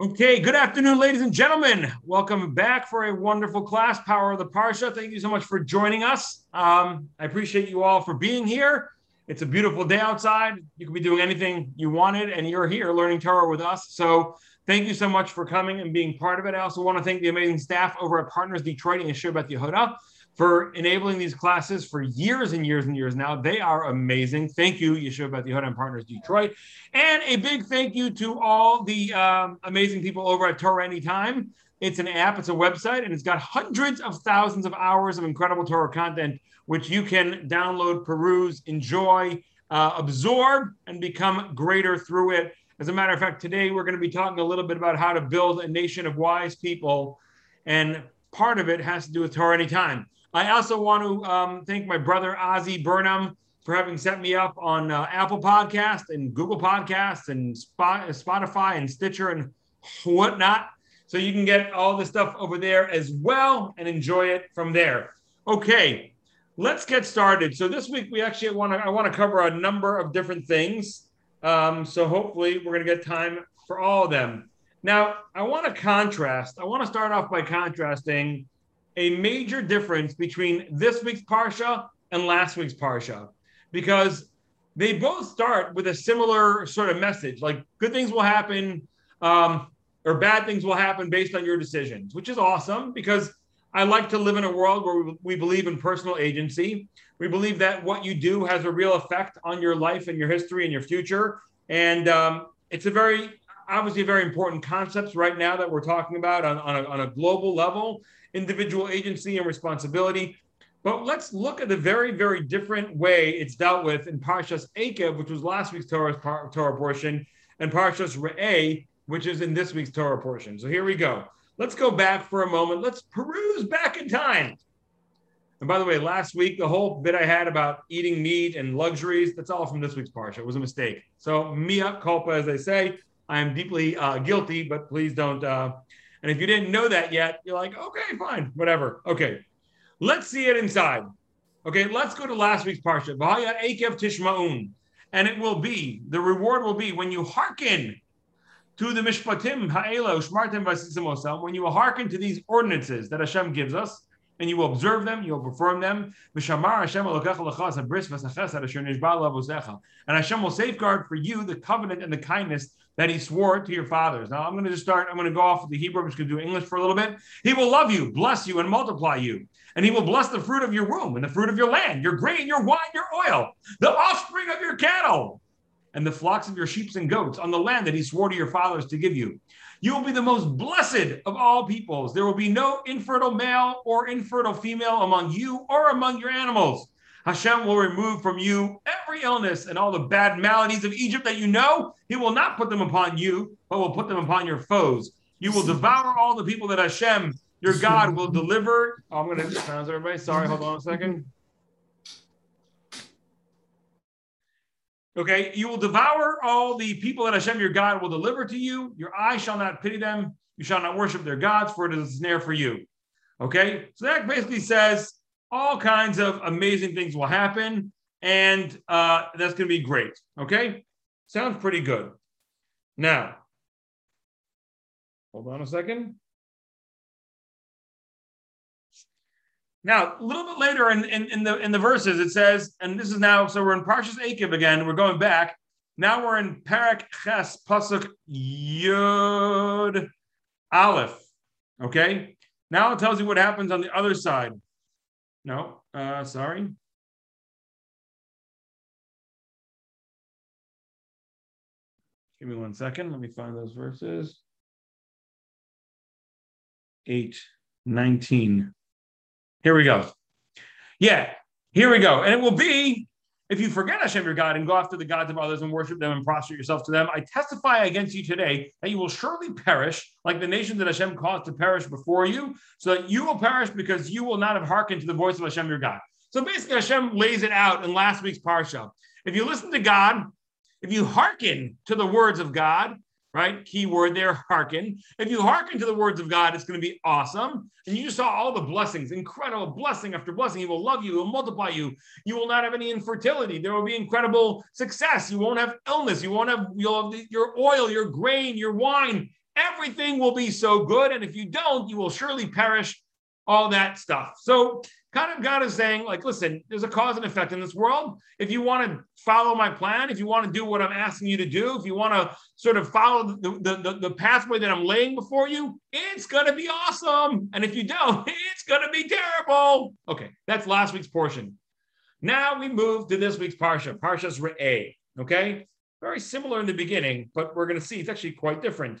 Okay, good afternoon, ladies and gentlemen. Welcome back for a wonderful class, Power of the Parsha. Thank you so much for joining us. Um, I appreciate you all for being here. It's a beautiful day outside. You can be doing anything you wanted, and you're here learning Torah with us. So thank you so much for coming and being part of it. I also want to thank the amazing staff over at Partners Detroit and Yeshiva Yehuda for enabling these classes for years and years and years now. They are amazing. Thank you, Yeshiva Beth Yehuda and Partners Detroit. And a big thank you to all the um, amazing people over at Torah Anytime. It's an app, it's a website, and it's got hundreds of thousands of hours of incredible Torah content, which you can download, peruse, enjoy, uh, absorb, and become greater through it. As a matter of fact, today we're going to be talking a little bit about how to build a nation of wise people. And part of it has to do with Torah Anytime. I also want to um, thank my brother Ozzy Burnham for having set me up on uh, Apple Podcast and Google Podcasts and Spotify and Stitcher and whatnot. So you can get all the stuff over there as well and enjoy it from there. Okay, let's get started. So this week we actually want to I want to cover a number of different things. Um, so hopefully we're going to get time for all of them. Now I want to contrast. I want to start off by contrasting a major difference between this week's Parsha and last week's Parsha because they both start with a similar sort of message like good things will happen um, or bad things will happen based on your decisions, which is awesome because I like to live in a world where we believe in personal agency. We believe that what you do has a real effect on your life and your history and your future. And um, it's a very, obviously, very important concepts right now that we're talking about on, on, a, on a global level individual agency and responsibility. But let's look at the very, very different way it's dealt with in Parshas Eikev, which was last week's Torah, Torah portion, and Parshas Re'eh, which is in this week's Torah portion. So here we go. Let's go back for a moment. Let's peruse back in time. And by the way, last week, the whole bit I had about eating meat and luxuries, that's all from this week's Parsha. It was a mistake. So, mea culpa, as they say. I am deeply uh, guilty, but please don't uh, and if you didn't know that yet, you're like, okay, fine, whatever. Okay, let's see it inside. Okay, let's go to last week's parsha. Eikev Tishma'un. And it will be, the reward will be when you hearken to the Mishpatim Ha'ela Ushmartim Vasisimosa, when you will hearken to these ordinances that Hashem gives us, and you will observe them, you will perform them. And Hashem will safeguard for you the covenant and the kindness that he swore to your fathers. Now I'm going to just start. I'm going to go off with the Hebrew. I'm just going to do English for a little bit. He will love you, bless you, and multiply you. And he will bless the fruit of your womb and the fruit of your land, your grain, your wine, your oil, the offspring of your cattle, and the flocks of your sheep and goats on the land that he swore to your fathers to give you. You will be the most blessed of all peoples. There will be no infertile male or infertile female among you or among your animals. Hashem will remove from you every illness and all the bad maladies of Egypt that you know. He will not put them upon you, but will put them upon your foes. You will devour all the people that Hashem, your God, will deliver. Oh, I'm going to silence everybody. Sorry, hold on a second. Okay, you will devour all the people that Hashem, your God, will deliver to you. Your eyes shall not pity them. You shall not worship their gods, for it is a snare for you. Okay, so that basically says all kinds of amazing things will happen, and uh, that's going to be great. Okay, sounds pretty good. Now, hold on a second. Now, a little bit later in, in, in, the in the verses, it says, and this is now, so we're in Parshas Eikev again. We're going back. Now we're in Parak Ches Pasuk Yud Aleph. Okay. Now it tells you what happens on the other side. No, uh, sorry. Give me one second. Let me find those verses. 8, 19. Here we go. Yeah, here we go. And it will be if you forget Hashem your God and go after the gods of others and worship them and prostrate yourself to them, I testify against you today that you will surely perish, like the nation that Hashem caused to perish before you, so that you will perish because you will not have hearkened to the voice of Hashem your God. So basically, Hashem lays it out in last week's parsha. If you listen to God, if you hearken to the words of God, right? Keyword there, hearken. If you hearken to the words of God, it's going to be awesome. And you saw all the blessings, incredible blessing after blessing. He will love you, he will multiply you. You will not have any infertility. There will be incredible success. You won't have illness. You won't have, you'll have your oil, your grain, your wine. everything will be so good. And if you don't, you will surely perish all that stuff. So, kind of God is saying, like, listen, there's a cause and effect in this world. If you want to follow my plan, if you want to do what I'm asking you to do, if you want to sort of follow the, the, the, the pathway that I'm laying before you, it's going to be awesome. And if you don't, it's going to be terrible. Okay, that's last week's portion. Now we move to this week's Parsha, Parsha's Re'eh. Okay, very similar in the beginning, but we're going to see it's actually quite different.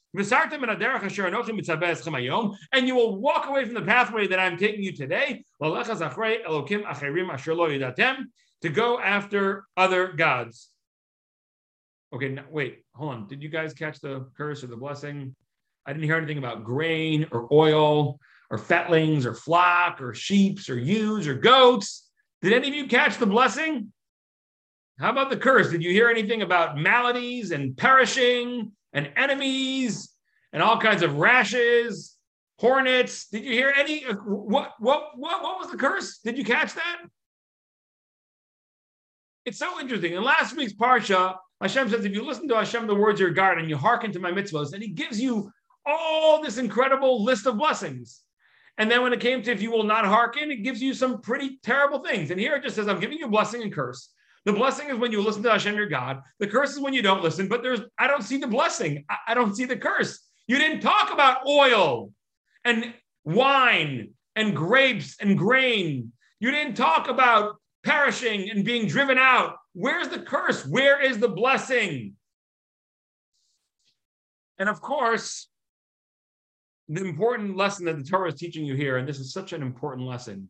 and you will walk away from the pathway that I'm taking you today to go after other gods. Okay, now, wait, hold on. Did you guys catch the curse or the blessing? I didn't hear anything about grain or oil or fatlings or flock or sheeps or ewes or goats. Did any of you catch the blessing? How about the curse? Did you hear anything about maladies and perishing and enemies and all kinds of rashes, hornets? Did you hear any? Uh, what what what what was the curse? Did you catch that? It's so interesting. In last week's parsha, Hashem says, if you listen to Hashem, the words of your God, and you hearken to my mitzvahs, and He gives you all this incredible list of blessings. And then when it came to if you will not hearken, it gives you some pretty terrible things. And here it just says, I'm giving you blessing and curse. The blessing is when you listen to Hashem, your God. The curse is when you don't listen, but there's, I don't see the blessing. I, I don't see the curse. You didn't talk about oil and wine and grapes and grain. You didn't talk about perishing and being driven out. Where's the curse? Where is the blessing? And of course, the important lesson that the Torah is teaching you here, and this is such an important lesson.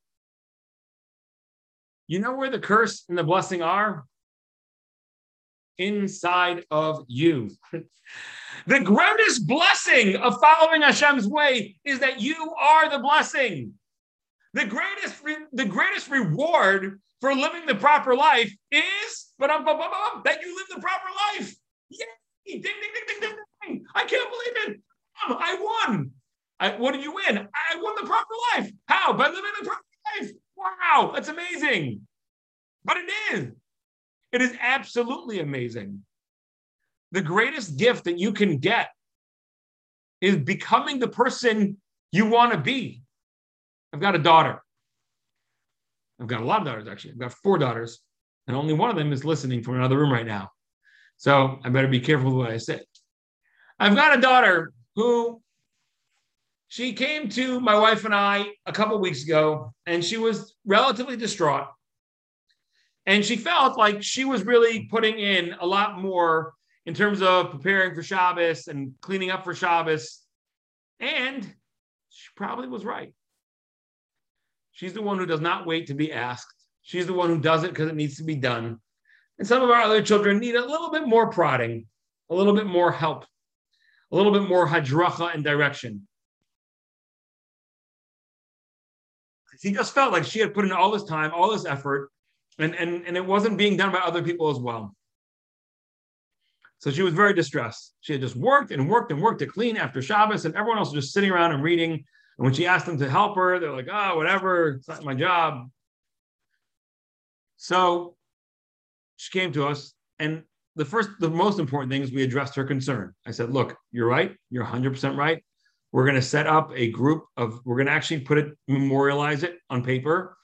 You know where the curse and the blessing are? Inside of you. the greatest blessing of following Hashem's way is that you are the blessing. The greatest, re- the greatest reward for living the proper life is that you live the proper life. Yay! Ding, ding, ding, ding, ding. I can't believe it. Um, I won. I, what did you win? I won the proper life. How? By living the proper life. Wow, that's amazing. But it is. It is absolutely amazing. The greatest gift that you can get is becoming the person you want to be. I've got a daughter. I've got a lot of daughters, actually. I've got four daughters, and only one of them is listening from another room right now. So I better be careful with what I say. I've got a daughter who she came to my wife and I a couple weeks ago, and she was relatively distraught. And she felt like she was really putting in a lot more in terms of preparing for Shabbos and cleaning up for Shabbos. And she probably was right. She's the one who does not wait to be asked. She's the one who does it because it needs to be done. And some of our other children need a little bit more prodding, a little bit more help, a little bit more hadracha and direction. He just felt like she had put in all this time, all this effort, and, and, and it wasn't being done by other people as well. So she was very distressed. She had just worked and worked and worked to clean after Shabbos, and everyone else was just sitting around and reading. And when she asked them to help her, they're like, oh, whatever, it's not my job. So she came to us, and the first, the most important thing is we addressed her concern. I said, look, you're right. You're 100% right. We're going to set up a group of, we're going to actually put it, memorialize it on paper.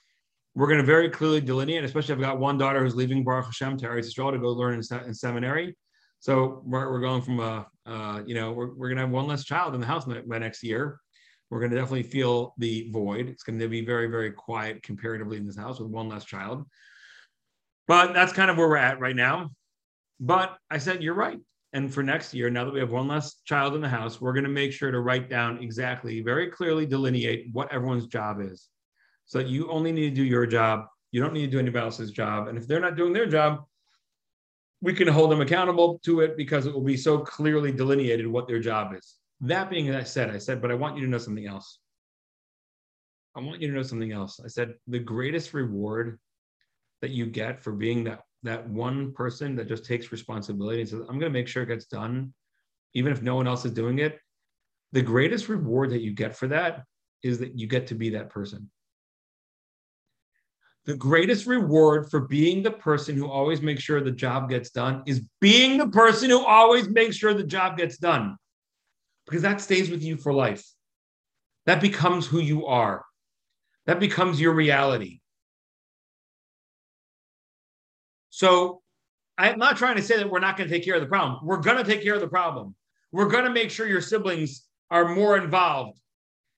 We're going to very clearly delineate, especially I've got one daughter who's leaving Baruch Hashem to Eretz Yisrael to go learn in, in seminary. So we're, we're going from a, uh, you know, we're, we're going to have one less child in the house by next year. We're going to definitely feel the void. It's going to be very, very quiet comparatively in this house with one less child. But that's kind of where we're at right now. But I said, you're right. And for next year, now that we have one less child in the house, we're going to make sure to write down exactly, very clearly delineate what everyone's job is. So that you only need to do your job. You don't need to do anybody else's job. And if they're not doing their job, we can hold them accountable to it because it will be so clearly delineated what their job is. That being said, I said, but I want you to know something else. I want you to know something else. I said the greatest reward that you get for being that that one person that just takes responsibility and says, I'm going to make sure it gets done, even if no one else is doing it. The greatest reward that you get for that is that you get to be that person. The greatest reward for being the person who always makes sure the job gets done is being the person who always makes sure the job gets done because that stays with you for life. That becomes who you are, that becomes your reality. So I'm not trying to say that we're not going to take care of the problem. We're going to take care of the problem. We're going to make sure your siblings are more involved.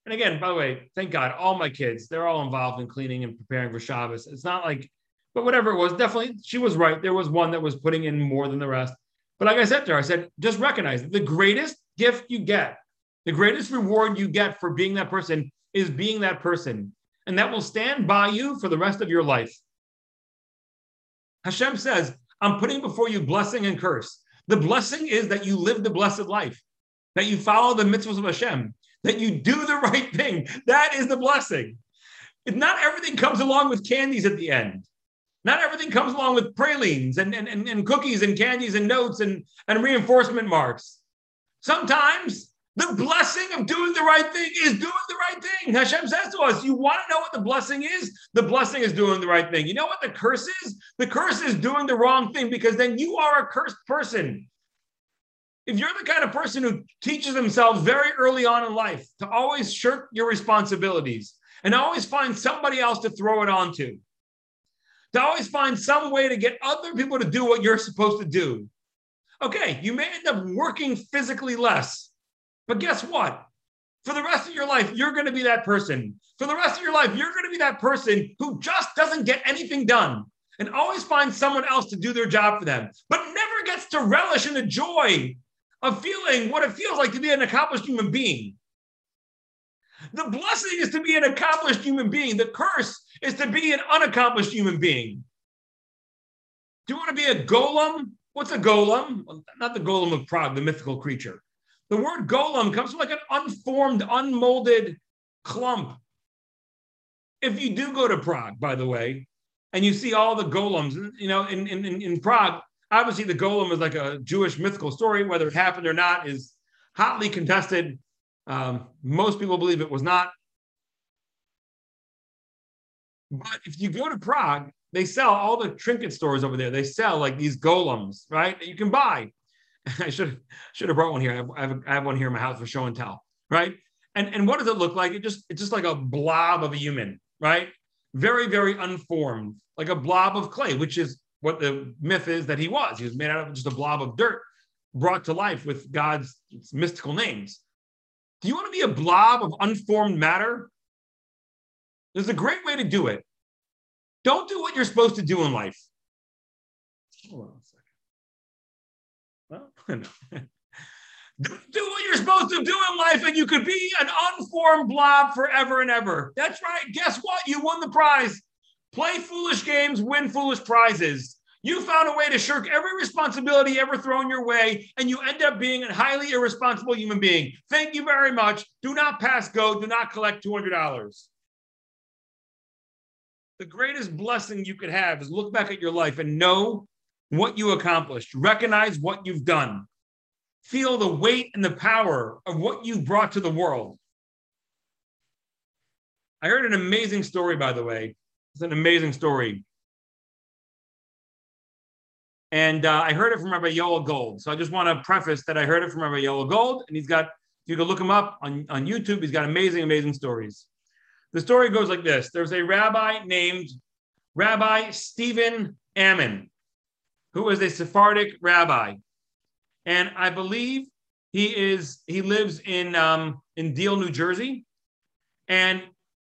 And again, by the way, thank God, all my kids, they're all involved in cleaning and preparing for Shabbos. It's not like, but whatever it was, definitely, she was right. There was one that was putting in more than the rest. But like I said to her, I said, just recognize the greatest gift you get, the greatest reward you get for being that person is being that person. And that will stand by you for the rest of your life. Hashem says, I'm putting before you blessing and curse. The blessing is that you live the blessed life, that you follow the mitzvahs of Hashem, that you do the right thing. That is the blessing. If Not everything comes along with candies at the end. Not everything comes along with pralines and, and, and, and cookies and candies and notes and, and reinforcement marks. Sometimes the blessing of doing the right thing is doing the right thing. Hashem says to us, You want to know what the blessing is? The blessing is doing the right thing. You know what the curse is? The curse is doing the wrong thing because then you are a cursed person. If you're the kind of person who teaches themselves very early on in life to always shirk your responsibilities and always find somebody else to throw it onto, to always find some way to get other people to do what you're supposed to do. Okay, you may end up working physically less but guess what? For the rest of your life, you're going to be that person. For the rest of your life, you're going to be that person who just doesn't get anything done and always finds someone else to do their job for them, but never gets to relish in the joy of feeling what it feels like to be an accomplished human being. The blessing is to be an accomplished human being. The curse is to be an unaccomplished human being. Do you want to be a golem? What's a golem? Not the golem of Prague, the mythical creature. The word golem comes from like an unformed, unmolded clump. If you do go to Prague, by the way, and you see all the golems, you know, in, in, in Prague, obviously the golem is like a Jewish mythical story. Whether it happened or not is hotly contested. Um, most people believe it was not. But if you go to Prague, they sell all the trinket stores over there. They sell like these golems, right? That you can buy. I should should have brought one here. I have, I have one here in my house for show and tell, right? And and what does it look like? It just it's just like a blob of a human, right? Very very unformed, like a blob of clay, which is what the myth is that he was. He was made out of just a blob of dirt, brought to life with God's mystical names. Do you want to be a blob of unformed matter? There's a great way to do it. Don't do what you're supposed to do in life. Hold on do what you're supposed to do in life, and you could be an unformed blob forever and ever. That's right. Guess what? You won the prize. Play foolish games, win foolish prizes. You found a way to shirk every responsibility ever thrown your way, and you end up being a highly irresponsible human being. Thank you very much. Do not pass go. Do not collect $200. The greatest blessing you could have is look back at your life and know what you accomplished, recognize what you've done, feel the weight and the power of what you brought to the world. I heard an amazing story, by the way. It's an amazing story. And uh, I heard it from Rabbi Yoel Gold. So I just want to preface that I heard it from Rabbi Yoel Gold. And he's got, if you can look him up on, on YouTube, he's got amazing, amazing stories. The story goes like this There's a rabbi named Rabbi Stephen Ammon who is a Sephardic rabbi, and I believe he is he lives in um, in Deal, New Jersey, and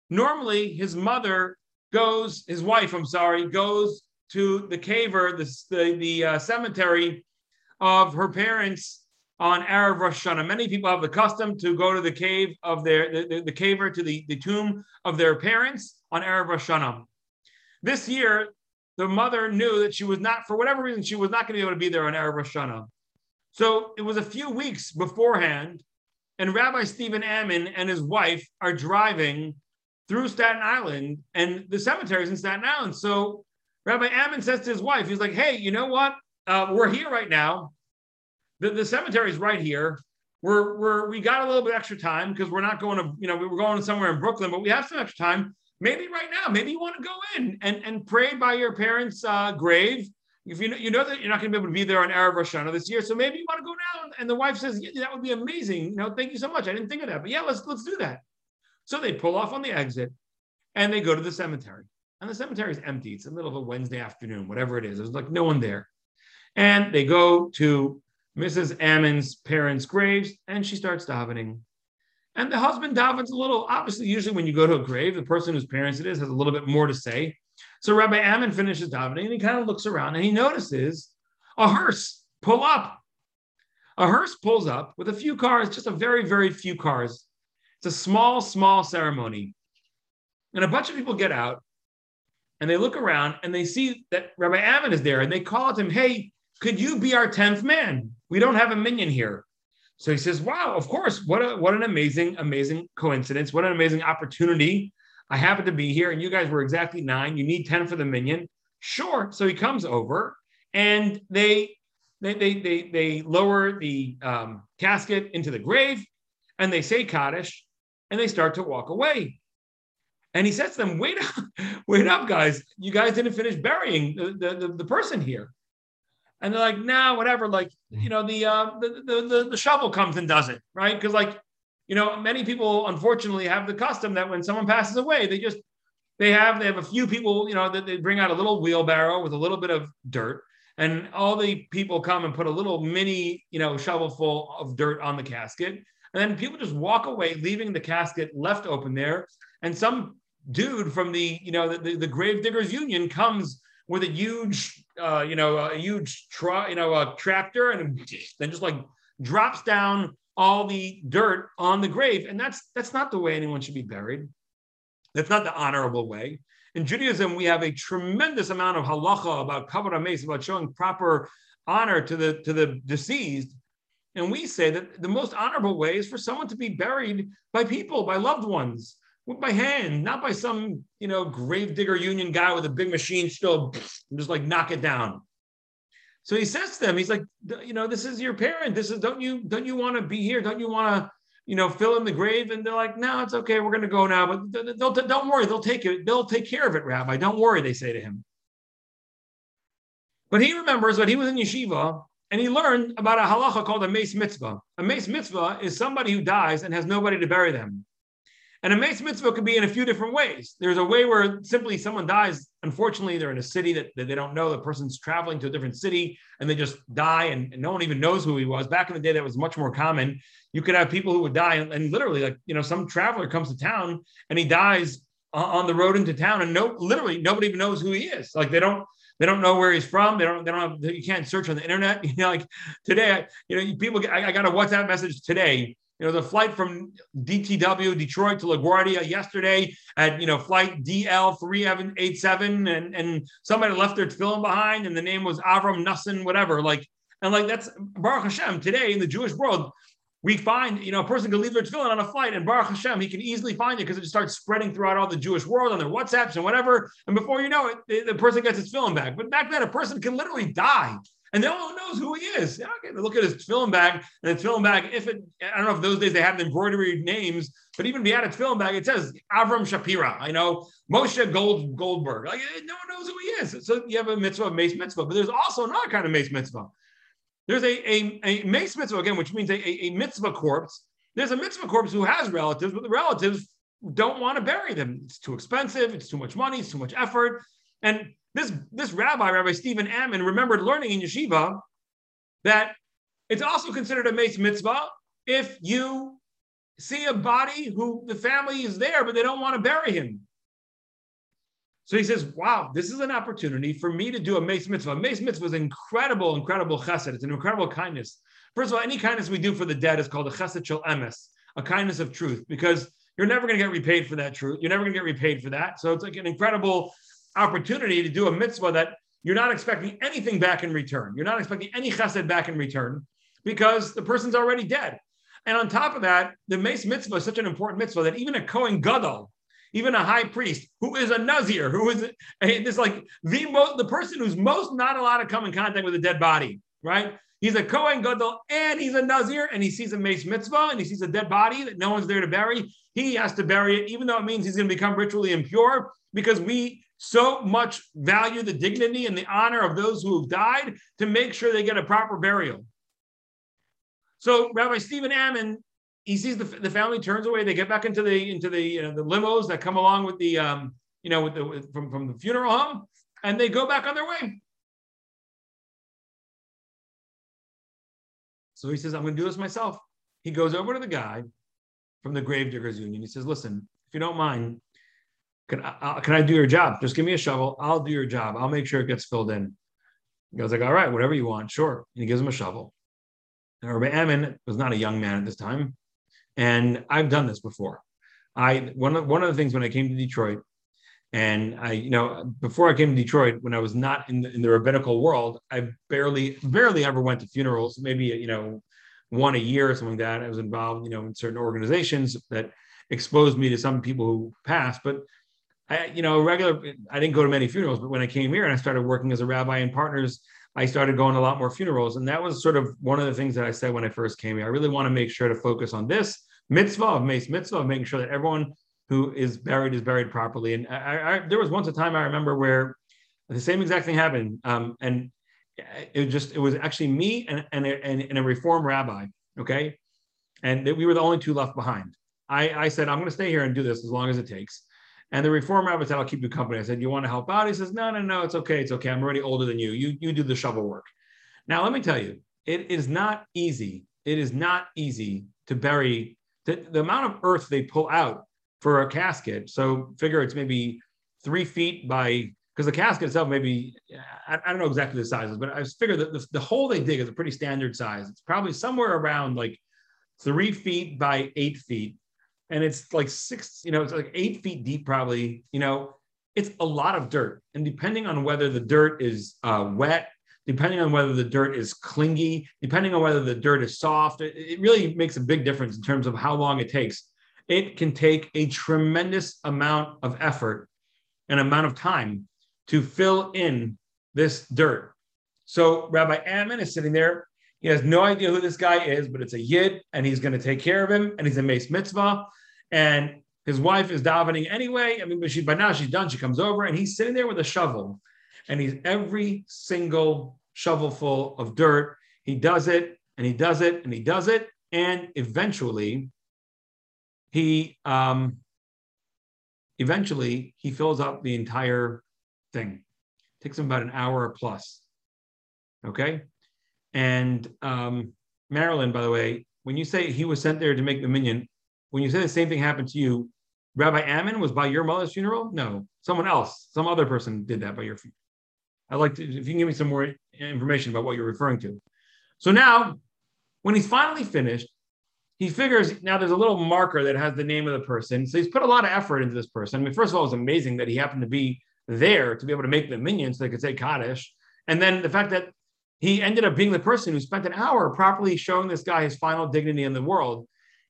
normally his mother goes, his wife, I'm sorry, goes to the kever, the the, the uh, cemetery of her parents on Erev Rosh Hashanah. Many people have the custom to go to the cave of their the, the, the kever to the, the tomb of their parents on Erev Rosh Hashanah. This year, the mother knew that she was not, for whatever reason, she was not going to be able to be there on Erev Rosh Hashanah. So it was a few weeks beforehand, and Rabbi Stephen Ammon and his wife are driving through Staten Island, and the cemetery is in Staten Island. So Rabbi Ammon says to his wife, he's like, hey, you know what? Uh, we're here right now. The, the cemetery is right here. We're, we're we got a little bit extra time because we're not going to, you know, we were going somewhere in Brooklyn, but we have some extra time. Maybe right now, maybe you want to go in and, and pray by your parents' uh, grave. If you know, you know that you're not going to be able to be there on Erev Rosh Hashanah this year, so maybe you want to go now. And the wife says, yeah, "That would be amazing." You know, thank you so much. I didn't think of that, but yeah, let's let's do that. So they pull off on the exit, and they go to the cemetery. And the cemetery is empty. It's the middle of a Wednesday afternoon, whatever it is. There's like no one there. And they go to Mrs. Ammon's parents' graves, and she starts davening. And the husband davens a little. Obviously, usually when you go to a grave, the person whose parents it is has a little bit more to say. So Rabbi Ammon finishes davening, and he kind of looks around, and he notices a hearse pull up. A hearse pulls up with a few cars, just a very, very few cars. It's a small, small ceremony. And a bunch of people get out and they look around and they see that Rabbi Ammon is there and they call to him, Hey, could you be our 10th man? We don't have a minyan here. So he says, Wow, of course. What, a, what an amazing, amazing coincidence. What an amazing opportunity. I happen to be here and you guys were exactly nine. You need 10 for the minyan. Sure. So he comes over and they they they they, they lower the um, casket into the grave and they say Kaddish and they start to walk away. And he says to them, wait up, wait up, guys. You guys didn't finish burying the, the, the person here. And they're like, nah, whatever. Like, you know, the, uh, the, the, the, the shovel comes and does it, right? Because like, you know, many people unfortunately have the custom that when someone passes away, they just, they have, they have a few people, you know, that they bring out a little wheelbarrow with a little bit of dirt and all the people come and put a little mini, you know, shovelful of dirt on the casket. And then people just walk away, leaving the casket left open there. And some dude from the, you know, the, the, the Grave Diggers Union comes with a huge, uh, you know, a huge, tra- you know, a tractor, and then just like drops down all the dirt on the grave. And that's that's not the way anyone should be buried. That's not the honorable way. In Judaism, we have a tremendous amount of halacha about kavod hames, about showing proper honor to the to the deceased. And we say that the most honorable way is for someone to be buried by people, by loved ones, by hand, not by some, you know, grave digger union guy with a big machine still just like knock it down. So he says to them, he's like, you know, this is your parent. This is don't you don't you want to be here? Don't you want to, you know, fill in the grave? And they're like, no, it's okay. We're going to go now. But they'll, don't worry. They'll take it. They'll take care of it, Rabbi. Don't worry. They say to him. But he remembers that he was in yeshiva and he learned about a halacha called a meis mitzvah. A meis mitzvah is somebody who dies and has nobody to bury them. And a meis mitzvah could be in a few different ways. There's a way where simply someone dies. Unfortunately, they're in a city that, that they don't know. The person's traveling to a different city and they just die and, and, no one even knows who he was. Back in the day, that was much more common. You could have people who would die and, and literally, like, you know, some traveler comes to town and he dies on the road into town and no, literally nobody even knows who he is. Like they don't, they don't know where he's from. They don't. They don't have. You can't search on the internet. You know, like today, you know, people. Get, I, I got a WhatsApp message today. You know, the flight from DTW Detroit to LaGuardia yesterday at you know flight DL three eight seven, and and somebody left their tefillin behind, and the name was Avram Nussin, whatever. Like and like that's Baruch Hashem today in the Jewish world we find, you know, a person can leave their tefillin on a flight, and Baruch Hashem, he can easily find it because it just starts spreading throughout all the Jewish world on their WhatsApps and whatever. And before you know it, the, the person gets his tefillin back. But back then, a person can literally die, and no one knows who he is. Okay, look at his tefillin bag, and the tefillin bag, if it, I don't know if those days they had embroidery names, but even if he had a tefillin bag, it says Avram Shapira. I know Moshe Gold Goldberg. Like eh, no one knows who he is. So you have a mitzvah, a meis mitzvah, but there's also another kind of meis mitzvah. There's a, a, a meis mitzvah, again, which means a, a, a mitzvah corpse. There's a mitzvah corpse who has relatives, but the relatives don't want to bury them. It's too expensive. It's too much money. It's too much effort. And this, this rabbi, Rabbi Stephen Ammon, remembered learning in yeshiva that it's also considered a meis mitzvah if you see a body who the family is there, but they don't want to bury him. So he says, wow, this is an opportunity for me to do a meis mitzvah. Meis mitzvah is incredible, incredible chesed. It's an incredible kindness. First of all, any kindness we do for the dead is called a chesed shel emes, a kindness of truth, because you're never going to get repaid for that truth. You're never going to get repaid for that. So it's like an incredible opportunity to do a mitzvah that you're not expecting anything back in return. You're not expecting any chesed back in return because the person's already dead. And on top of that, the meis mitzvah is such an important mitzvah that even a Kohen Gadol, even a high priest who is a Nazir, who is this like the most the person who's most not allowed to come in contact with a dead body, right? He's a Kohen Gadol and he's a Nazir and he sees a meis mitzvah and he sees a dead body that no one's there to bury. He has to bury it, even though it means he's going to become ritually impure because we so much value the dignity and the honor of those who have died to make sure they get a proper burial. So Rabbi Stephen Ammon, he sees the, the family turns away. They get back into the into the you know, the limos that come along with the um, you know with the with, from from the funeral home, and they go back on their way. So he says, I'm going to do this myself. He goes over to the guy from the Gravediggers Union. He says, Listen, if you don't mind, can I, can I do your job? Just give me a shovel. I'll do your job. I'll make sure it gets filled in. He goes like, all right, whatever you want, sure. And he gives him a shovel. And Rabbi Ammon was not a young man at this time, and I've done this before. I one of one of the things when I came to Detroit, and I, you know, before I came to Detroit, when I was not in the, in the rabbinical world, I barely barely ever went to funerals. Maybe you know, one a year or something like that. I was involved, you know, in certain organizations that exposed me to some people who passed, but I, you know, regular, I didn't go to many funerals, but when I came here and I started working as a rabbi in partners, I started going a lot more funerals. And that was sort of one of the things that I said when I first came here. I really want to make sure to focus on this mitzvah of meis mitzvah of making sure that everyone who is buried is buried properly. And I, I, there was once a time I remember where the same exact thing happened. Um, and it just, it was actually me and, and, a, and, and a reform rabbi. Okay. And we were the only two left behind. I, I said, I'm going to stay here and do this as long as it takes. And the reform rabbi said, I'll keep you company. I said, You want to help out? He says, No, no, no, it's okay. It's okay. I'm already older than you. You, you do the shovel work. Now, let me tell you, it is not easy. It is not easy to bury the, the amount of earth they pull out for a casket. So figure it's maybe three feet by, because the casket itself maybe, I, I, don't know exactly the sizes, but I figure that the, the hole they dig is a pretty standard size. It's probably somewhere around like three feet by eight feet and it's like six, you know, it's like eight feet deep, probably, you know, it's a lot of dirt. And depending on whether the dirt is uh, wet, depending on whether the dirt is clingy, depending on whether the dirt is soft, it, it really makes a big difference in terms of how long it takes. It can take a tremendous amount of effort and amount of time to fill in this dirt. So Rabbi Ammon is sitting there. He has no idea who this guy is, but it's a yid, and he's going to take care of him, and he's a meis mitzvah and his wife is davening anyway. I mean, but she by now she's done. She comes over and he's sitting there with a shovel, and he's every single shovelful of dirt. He does it and he does it and he does it, and eventually, he um, eventually he fills up the entire thing. It takes him about an hour or plus. Okay, and um, Marilyn, by the way, when you say he was sent there to make the minyan, when you say the same thing happened to you, Rabbi Ammon was by your mother's funeral? No, someone else, some other person did that by your funeral. I'd like to, if you can give me some more information about what you're referring to. So now, when he's finally finished, he figures now there's a little marker that has the name of the person. So he's put a lot of effort into this person. I mean, first of all, it's amazing that he happened to be there to be able to make the minyan so they could say Kaddish. And then the fact that he ended up being the person who spent an hour properly showing this guy his final dignity in the world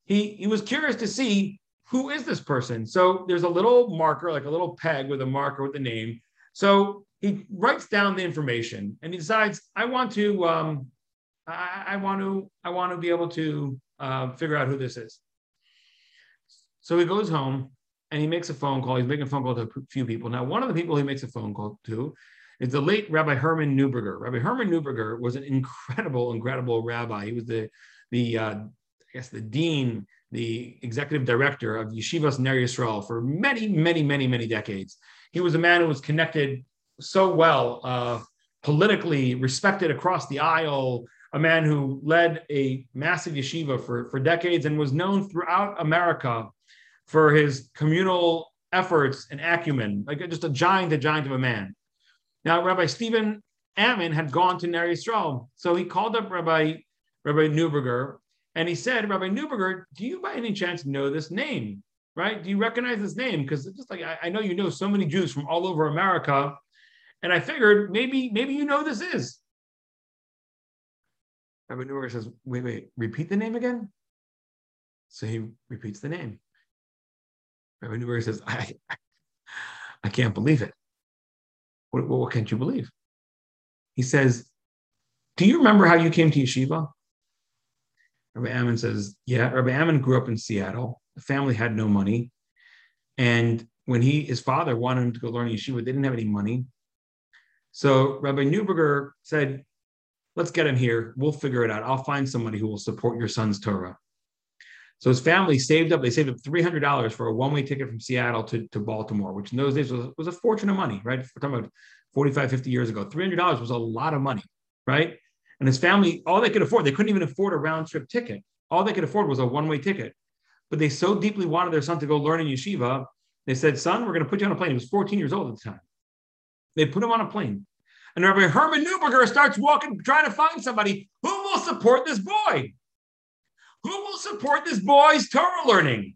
he he was curious to see who is this person. So there's a little marker, like a little peg with a marker with the name. So he writes down the information and he decides, I want to, um, I, I want to, I want to be able to uh, figure out who this is. So he goes home and he makes a phone call. He's making a phone call to a few people. Now, one of the people he makes a phone call to is the late Rabbi Herman Neuberger. Rabbi Herman Neuberger was an incredible, incredible rabbi. He was the the uh, I guess the dean, the executive director of Yeshivas Ner Yisrael for many, many, many, many decades. He was a man who was connected so well, uh, politically respected across the aisle, a man who led a massive yeshiva for, for decades and was known throughout America for his communal efforts and acumen, like just a giant, a giant of a man. Now, Rabbi Stephen Ammon had gone to Ner Yisrael, so he called up Rabbi Rabbi Neuberger and he said, Rabbi Neuberger, do you by any chance know this name? Right? Do you recognize this name? Because just like I, I, know you know so many Jews from all over America. And I figured maybe, maybe you know this is. Rabbi Neuberger says, wait, wait, repeat the name again. So he repeats the name. Rabbi Neuberger says, I, I can't believe it. What, what can't you believe? He says, Do you remember how you came to yeshiva? Rabbi Ammon says, Yeah, Rabbi Ammon grew up in Seattle. The family had no money. And when he, his father wanted him to go learn yeshiva, they didn't have any money. So Rabbi Neuberger said, Let's get him here. We'll figure it out. I'll find somebody who will support your son's Torah. So his family saved up, they saved up $300 for a one way ticket from Seattle to, to Baltimore, which in those days was, was a fortune of money, right? We're talking about 45, 50 years ago. $300 was a lot of money, right? And his family, all they could afford, they couldn't even afford a round trip ticket. All they could afford was a one way ticket. But they so deeply wanted their son to go learn in yeshiva, they said, Son, we're going to put you on a plane. He was 14 years old at the time. They put him on a plane. And Rabbi Herman Neuberger starts walking, trying to find somebody who will support this boy. Who will support this boy's Torah learning?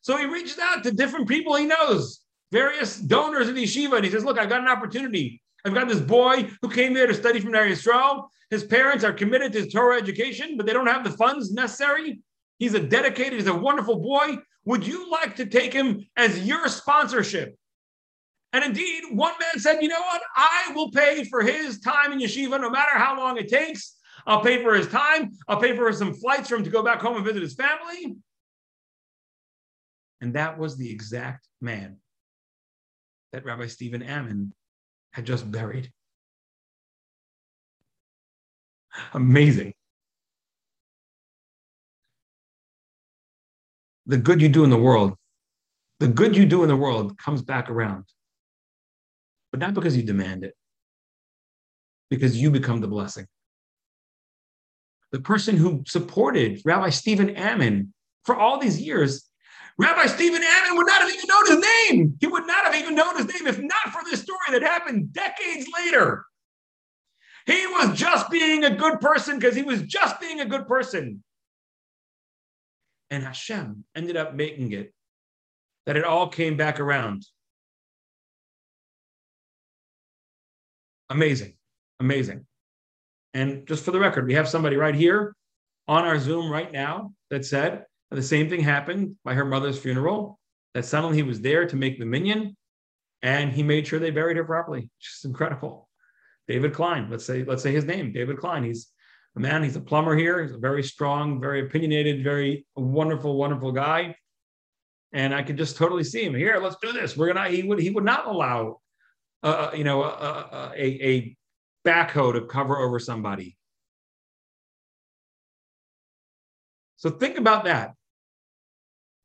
So he reaches out to different people he knows, various donors in yeshiva, and he says, Look, I've got an opportunity. I've got this boy who came there to study from Ner Yisrael. His parents are committed to Torah education, but they don't have the funds necessary. He's a dedicated, he's a wonderful boy. Would you like to take him as your sponsorship? And indeed, one man said, You know what? I will pay for his time in yeshiva no matter how long it takes. I'll pay for his time. I'll pay for some flights for him to go back home and visit his family. And that was the exact man that Rabbi Stephen Ammon had just buried. Amazing. The good you do in the world, the good you do in the world comes back around. But not because you demand it, because you become the blessing. The person who supported Rabbi Stephen Ammon for all these years Rabbi Stephen Ammon would not have even known his name. He would not have even known his name if not for this story that happened decades later. He was just being a good person because he was just being a good person. And Hashem ended up making it that it all came back around. Amazing. Amazing. And just for the record, we have somebody right here on our Zoom right now that said, the same thing happened by her mother's funeral, that suddenly he was there to make the minyan and he made sure they buried her properly. Just incredible. David Klein, let's say, let's say his name, David Klein. He's a man, he's a plumber here. He's a very strong, very opinionated, very wonderful, wonderful guy. And I could just totally see him here. Let's do this. We're gonna. He would. He would not allow, uh, uh you know, a, a, a backhoe to cover over somebody. So think about that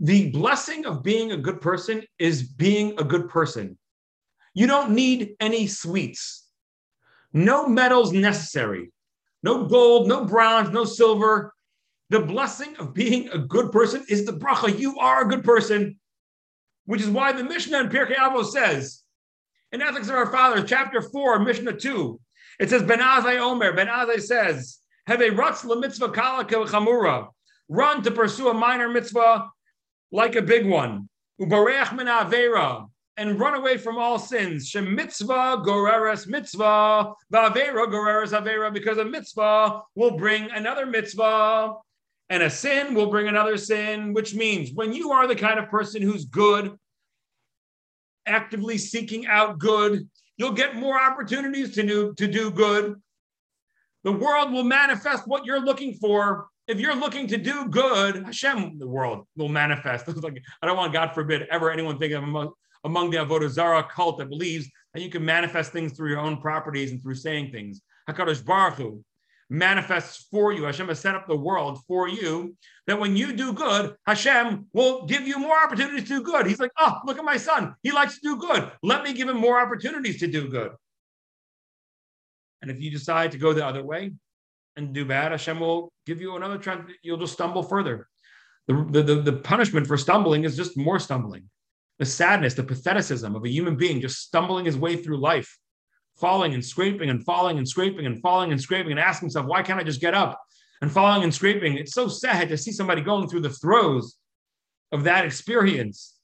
the blessing of being a good person is being a good person. You don't need any sweets, no medals necessary, no gold, no bronze, no silver. The blessing of being a good person is the bracha. You are a good person, which is why the Mishnah in Pirkei Avos says, in Ethics of Our Fathers, chapter 4, Mishnah 2, it says, Ben Azai Omer, Ben Azai says, have a rutz mitzvah kala chamura, run to pursue a minor mitzvah like a big one. Ubareach min avera, and run away from all sins. Shemitzvah goreres mitzvah, va'avera goreres avera, because a mitzvah will bring another mitzvah, and a sin will bring another sin, which means when you are the kind of person who's good, actively seeking out good, you'll get more opportunities to do, to do good. The world will manifest what you're looking for if you're looking to do good, Hashem, the world will manifest. like, I don't want, God forbid, ever anyone think of among, the Avodah Zarah cult that believes that you can manifest things through your own properties and through saying things. Hakadosh Baruch Hu manifests for you. Hashem has set up the world for you. That when you do good, Hashem will give you more opportunities to do good. He's like, oh, look at my son. He likes to do good. Let me give him more opportunities to do good. And if you decide to go the other way, and do bad, Hashem will give you another trend. You'll just stumble further. The, the, the, the, punishment for stumbling is just more stumbling. The sadness, the patheticism of a human being just stumbling his way through life, falling and scraping and falling and scraping and falling and scraping and asking himself, why can't I just get up? And falling and scraping. It's so sad to see somebody going through the throes of that experience.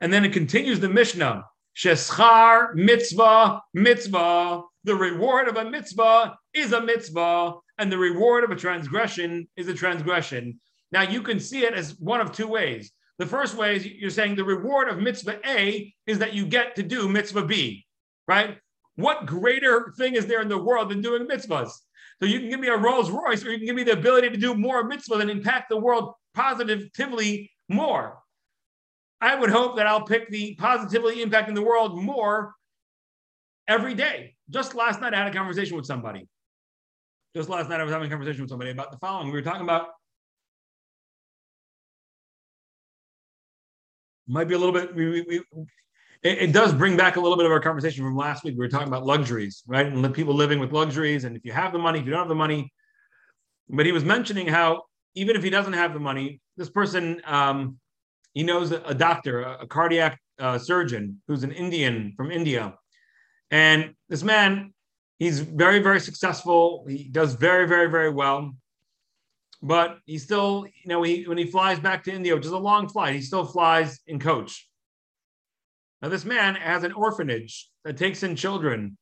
And then it continues the Mishnah. Sheschar mitzvah mitzvah. The reward of a mitzvah is a mitzvah, and the reward of a transgression is a transgression. Now you can see it as one of two ways. The first way is you're saying the reward of mitzvah A is that you get to do mitzvah B, right? What greater thing is there in the world than doing mitzvahs? So you can give me a Rolls Royce, or you can give me the ability to do more mitzvah and impact the world positively more. I would hope that I'll pick the positively impacting the world more every day. Just last night, I had a conversation with somebody. Just last night, I was having a conversation with somebody about the following. We were talking about might be a little bit. We, we, we it, it, does bring back a little bit of our conversation from last week. We were talking about luxuries, right, and people living with luxuries, and if you have the money, if you don't have the money. But he was mentioning how even if he doesn't have the money, this person um, he knows a, doctor, a, a cardiac uh, surgeon who's an Indian from India. And this man, he's very, very successful. He does very, very, very well. But he still, you know, he, when he flies back to India, which is a long flight, he still flies in coach. Now, this man has an orphanage that takes in children.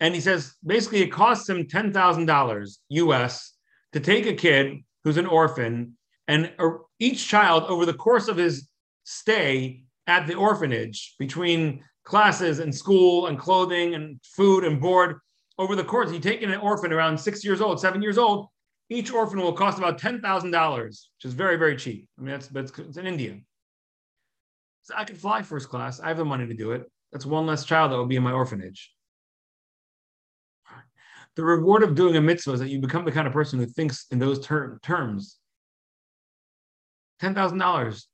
And he says basically it costs him $10,000 US to take a kid who's an orphan and uh, each child over the course of his stay at the orphanage between classes and school and clothing and food and board over the course. You take in an orphan around six years old, seven years old, each orphan will cost about $10,000, which is very, very cheap. I mean, that's, that's it's in India. So I could fly first class. I have the money to do it. That's one less child that will be in my orphanage. The reward of doing a mitzvah is that you become the kind of person who thinks in those ter- terms. $10,000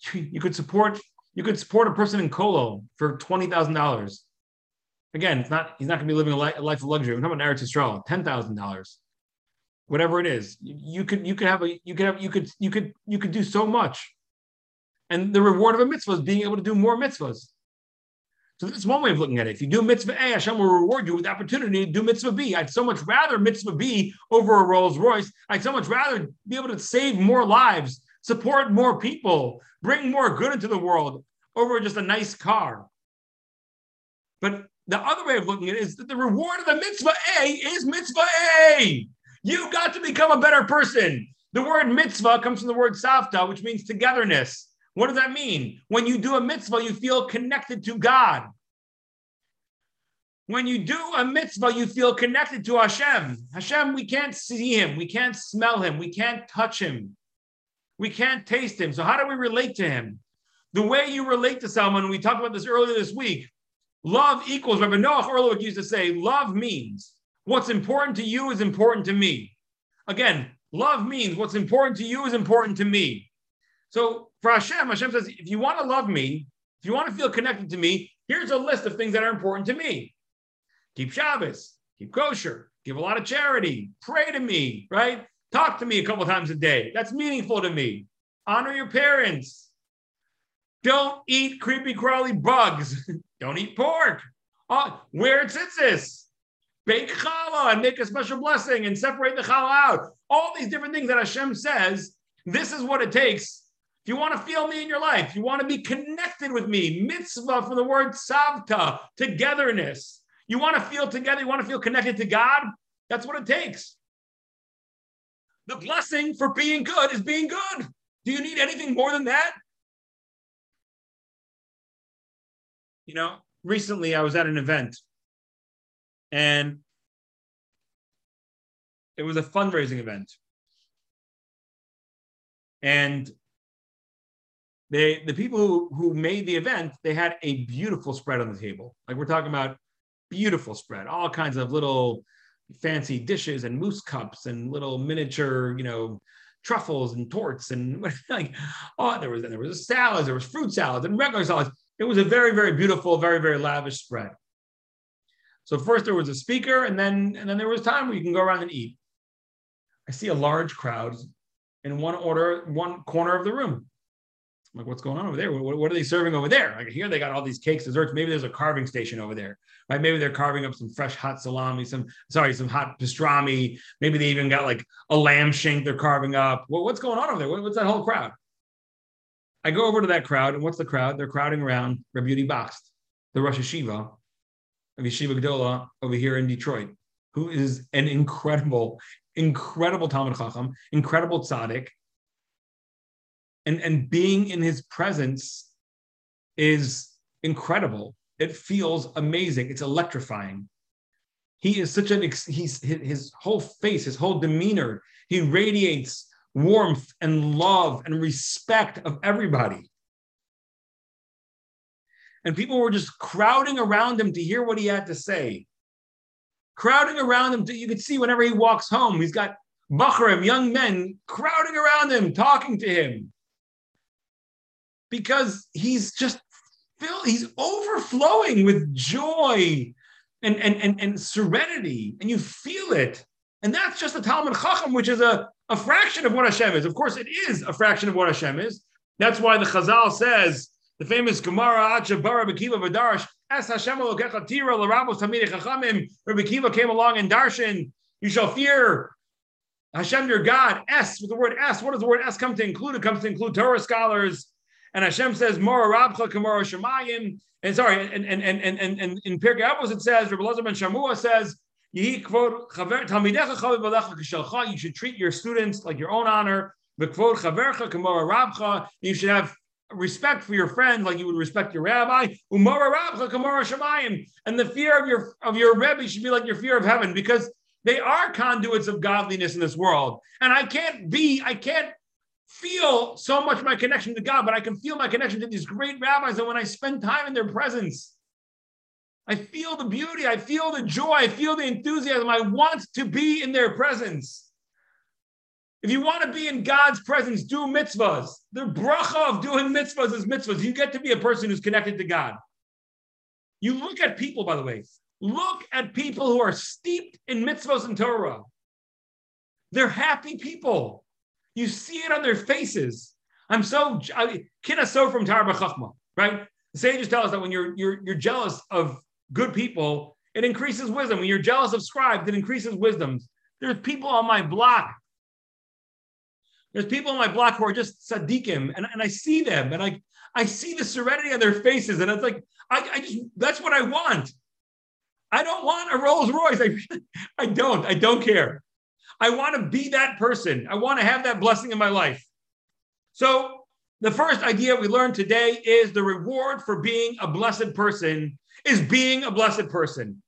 you could support you could support a person in Kollel for twenty thousand dollars. Again, it's not he's not going to be living a, li- a life of luxury. We're talking about Eretz Yisrael, ten thousand dollars, whatever it is. You could you could have a you could have you could you could you could do so much, and the reward of a mitzvah is being able to do more mitzvahs. So that's one way of looking at it. If you do mitzvah A, Hashem will reward you with the opportunity to do mitzvah B. I'd so much rather mitzvah B over a Rolls Royce. I'd so much rather be able to save more lives support more people, bring more good into the world over just a nice car. But the other way of looking at it is that the reward of the mitzvah A is mitzvah A. You got to become a better person. The word mitzvah comes from the word tzavta, which means togetherness. What does that mean? When you do a mitzvah, you feel connected to God. When you do a mitzvah, you feel connected to Hashem. Hashem, we can't see him, we can't smell him, we can't touch him. We can't taste him. So how do we relate to him? The way you relate to someone, we talked about this earlier this week. Love equals, Rabbi Noach Orlowek used to say, love means what's important to you is important to me. Again, love means what's important to you is important to me. So for Hashem, Hashem says, if you want to love me, if you want to feel connected to me, here's a list of things that are important to me. Keep Shabbos, keep kosher, give a lot of charity, pray to me, right? Talk to me a couple times a day. That's meaningful to me. Honor your parents. Don't eat creepy crawly bugs. Don't eat pork. Oh, wear tzitzis. Bake challah and make a special blessing and separate the challah out. All these different things that Hashem says. This is what it takes. If you want to feel me in your life, you want to be connected with me. Mitzvah from the word tzavta, togetherness. You want to feel together. You want to feel connected to God. That's what it takes. The blessing for being good is being good. Do you need anything more than that? You know, recently I was at an event and it was a fundraising event. And they the people who, who made the event, they had a beautiful spread on the table. Like we're talking about beautiful spread, all kinds of little fancy dishes and mousse cups and little miniature, you know, truffles and tortes and like oh there was there was a salads, there was fruit salads and regular salads. It was a very very beautiful, very very lavish spread. So first there was a speaker, and then and then there was time where you can go around and eat. I see a large crowd in one order, one corner of the room. I'm like, what's going on over there? What, what, are they serving over there? Like here, they got all these cakes, desserts. Maybe there's a carving station over there, right? Maybe they're carving up some fresh hot salami, some sorry, some hot pastrami. Maybe they even got like a lamb shank they're carving up. Well, what's going on over there? What, what's that whole crowd? I go over to that crowd, and what's the crowd? They're crowding around Rabbi Bakst, the Rosh Yeshiva of Yeshiva Gedola over here in Detroit, who is an incredible, incredible Talmud Chacham, incredible tzaddik, and, and being in his presence is incredible. It feels amazing. It's electrifying. He is such an he's his whole face, his whole demeanor, he radiates warmth and love and respect of everybody. And people were just crowding around him to hear what he had to say. Crowding around him, to, you could see whenever he walks home, he's got Bachrim, young men, crowding around him, talking to him. Because he's just filled, he's overflowing with joy and, and, and, and serenity, and you feel it. And that's just a Talmud Chacham, which is a, a fraction of what Hashem is. Of course, it is a fraction of what Hashem is. That's why the Chazal says, the famous Gemara, Acha Bara Bekiva Vadarash, Es Hashem Elokecha Tira L'Rabos Tamid Chachamim, Rabbi Kiva came along and Darshan, you shall fear Hashem your God. S, with the word S, what does the word S come to include? It comes to include Torah scholars. And Hashem says, Mora Rabcha Kamara Shemayim. And sorry, and and and and and, and in Pirkei Avos it says, Rabbi Lazar ben Shamua says, you should treat your students like your own honor. You should have respect for your friends like you would respect your rabbi. Shemayim. And the fear of your of your rebbe should be like your fear of heaven because they are conduits of godliness in this world. And I can't be, I can't feel so much my connection to God, but I can feel my connection to these great rabbis. And when I spend time in their presence, I feel the beauty, I feel the joy, I feel the enthusiasm. I want to be in their presence. If you want to be in God's presence, do mitzvahs. The bracha of doing mitzvahs is mitzvahs. You get to be a person who's connected to God. You look at people, by the way, look at people who are steeped in mitzvahs and Torah. They're happy people. You see it on their faces. I'm so kina so from Tarba Chachma, right? The sages tell us that when you're you're you're jealous of good people, it increases wisdom. When you're jealous of scribes, it increases wisdom. There's people on my block. There's people on my block who are just tzaddikim, and, and I see them, and I I see the serenity on their faces, and it's like I, I just that's what I want. I don't want a Rolls Royce. I, I don't. I don't care. I want to be that person. I want to have that blessing in my life. So, the first idea we learned today is the reward for being a blessed person is being a blessed person.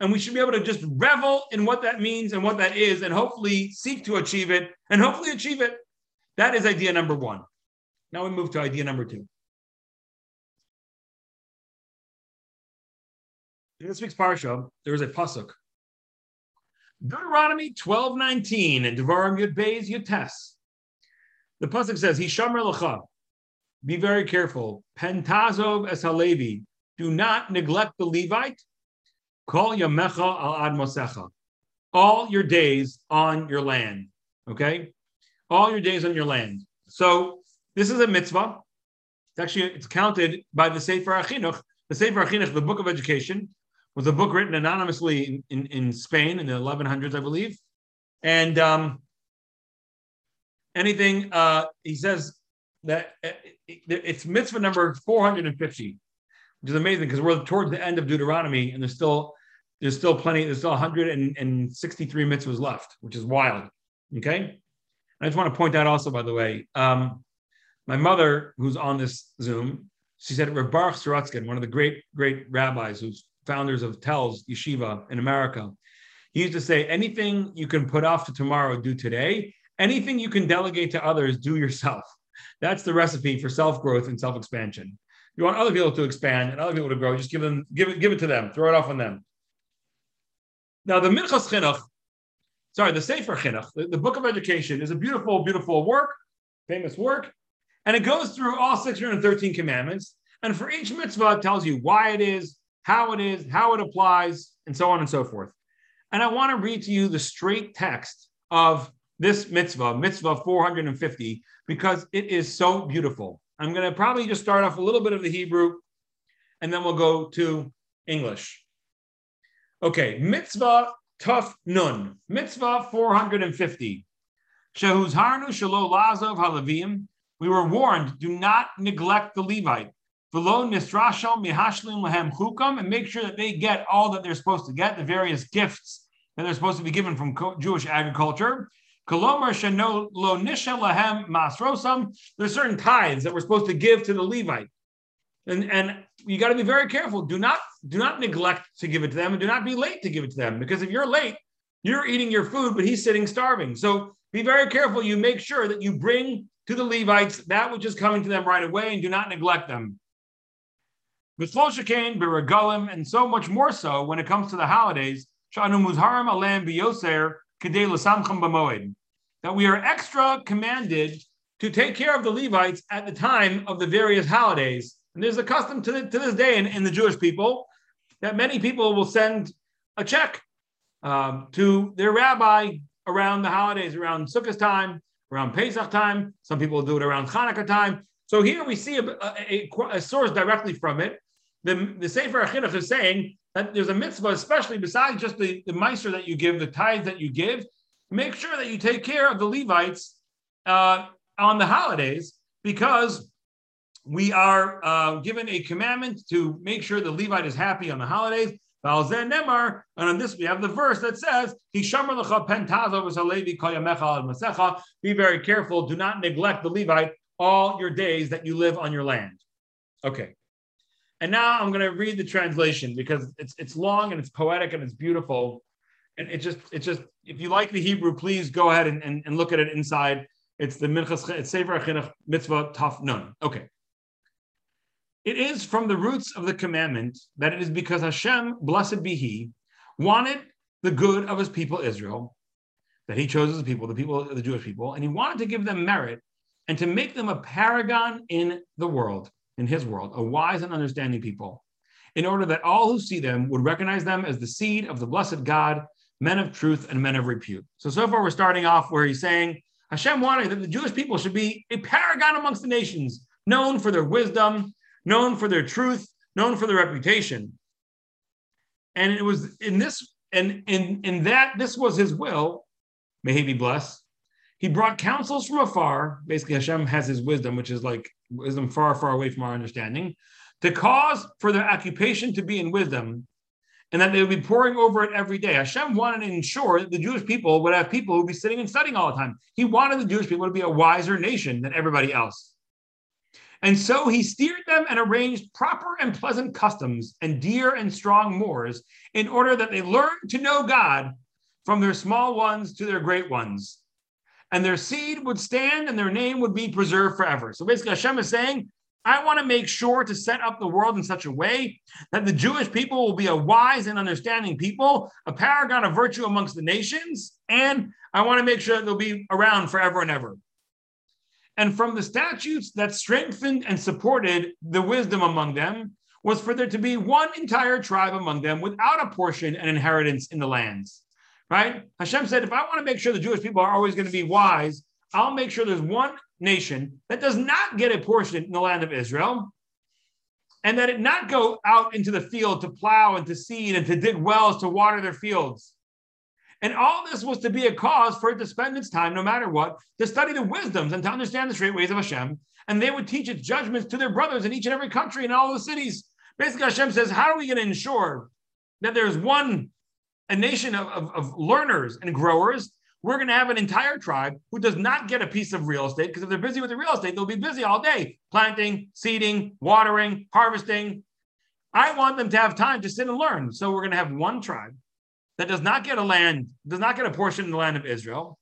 And we should be able to just revel in what that means and what that is, and hopefully seek to achieve it and hopefully achieve it. That is idea number one. Now we move to idea number two. In this week's parsha, there is a pasuk. Deuteronomy 12, 19, and Devarim Yud Beis Yud Tes. The pasuk says, Hishamar lecha, be very careful. Pentazov es halevi, do not neglect the Levite. Call yamecha al ad mosecha. All your days on your land. Okay? All your days on your land. So this is a mitzvah. It's actually it's counted by the Sefer HaChinuch. The Sefer HaChinuch, the book of education, was a book written anonymously in, in, in Spain in the 1100s, I believe. And um, anything, uh, he says that uh, it's mitzvah number 450 which is amazing because we're towards the end of Deuteronomy and there's still there's still plenty, there's still 163 mitzvahs left, which is wild. Okay. I just want to point out also, by the way, um, my mother, who's on this Zoom, she said Baruch Sorotzkin, one of the great, great rabbis who's founders of Telz Yeshiva in America. He used to say, anything you can put off to tomorrow, do today. Anything you can delegate to others, do yourself. That's the recipe for self-growth and self-expansion you want other people to expand and other people to grow, just give them, give it, give it to them, throw it off on them. Now, the Minchas Chinuch, sorry, the Sefer Chinuch, the, the book of education, is a beautiful, beautiful work, famous work, and it goes through all 613 commandments. And for each mitzvah, it tells you why it is, how it is, how it applies, and so on and so forth. And I want to read to you the straight text of this mitzvah, mitzvah 450, because it is so beautiful. I'm going to probably just start off a little bit of the Hebrew and then we'll go to English. Okay, mitzvah taf nun, mitzvah 450. Shehuz harnu shalo lazov halavim. We were warned, do not neglect the Levite. Below nisrasho mihashlim lahem chukam, and make sure that they get all that they're supposed to get, the various gifts that they're supposed to be given from Jewish agriculture. Kolomar sheno lo nisha masrosam. There's certain tithes that we're supposed to give to the Levite. And, and you got to be very careful. Do not do not neglect to give it to them, and do not be late to give it to them. Because if you're late, you're eating your food, but he's sitting starving. So be very careful. You make sure that you bring to the Levites that which is coming to them right away, and do not neglect them. B'shloshakain, b'regalim, and so much more so when it comes to the holidays. Shanu muzharim alem b'yoser kedei l'samcham b'moed. That we are extra commanded to take care of the Levites at the time of the various holidays. And there's a custom to, the, to this day in, in, the Jewish people that many people will send a check um, to their rabbi around the holidays, around Sukkot time, around Pesach time. Some people do it around Hanukkah time. So here we see a, a, a source directly from it. The, the Sefer HaChinuch is saying that there's a mitzvah, especially besides just the, the meiser that you give, the tithes that you give, make sure that you take care of the Levites uh, on the holidays because we are uh, given a commandment to make sure the Levite is happy on the holidays. And on this, we have the verse that says, Be very careful, do not neglect the Levite all your days that you live on your land. Okay. And now I'm going to read the translation because it's it's long and it's poetic and it's beautiful. And it just, it just, if you like the Hebrew, please go ahead and, and, and look at it inside. It's the Sefer Mitzvah Taf Nun. Okay. It is from the roots of the commandment that it is because Hashem, blessed be He, wanted the good of His people Israel, that He chose His people, the people, the Jewish people, and He wanted to give them merit and to make them a paragon in the world, in His world, a wise and understanding people, in order that all who see them would recognize them as the seed of the blessed God, men of truth and men of repute. So, so far, we're starting off where He's saying Hashem wanted that the Jewish people should be a paragon amongst the nations, known for their wisdom known for their truth, known for their reputation. And it was in this, and in, in that, this was his will, may he be blessed. He brought counsels from afar. Basically, Hashem has his wisdom, which is like wisdom far, far away from our understanding, to cause for their occupation to be in wisdom and that they would be poring over it every day. Hashem wanted to ensure that the Jewish people would have people who would be sitting and studying all the time. He wanted the Jewish people to be a wiser nation than everybody else. And so he steered them and arranged proper and pleasant customs and dear and strong moors in order that they learn to know God from their small ones to their great ones. And their seed would stand and their name would be preserved forever. So basically, Hashem is saying, I want to make sure to set up the world in such a way that the Jewish people will be a wise and understanding people, a paragon of virtue amongst the nations, and I want to make sure they'll be around forever and ever and from the statutes that strengthened and supported the wisdom among them was for there to be one entire tribe among them without a portion and inheritance in the lands. Right? Hashem said, if I want to make sure the Jewish people are always going to be wise, I'll make sure there's one nation that does not get a portion in the land of Israel, and that it not go out into the field to plow and to seed and to dig wells to water their fields. And all this was to be a cause for it to spend its time, no matter what, to study the wisdoms and to understand the straight ways of Hashem. And they would teach its judgments to their brothers in each and every country and all the cities. Basically, Hashem says, How are we going to ensure that there's one, a nation of, of, of learners and growers? We're going to have an entire tribe who does not get a piece of real estate because if they're busy with the real estate, they'll be busy all day planting, seeding, watering, harvesting. I want them to have time to sit and learn. So we're going to have one tribe that does not get a land, does not get a portion in the land of Israel.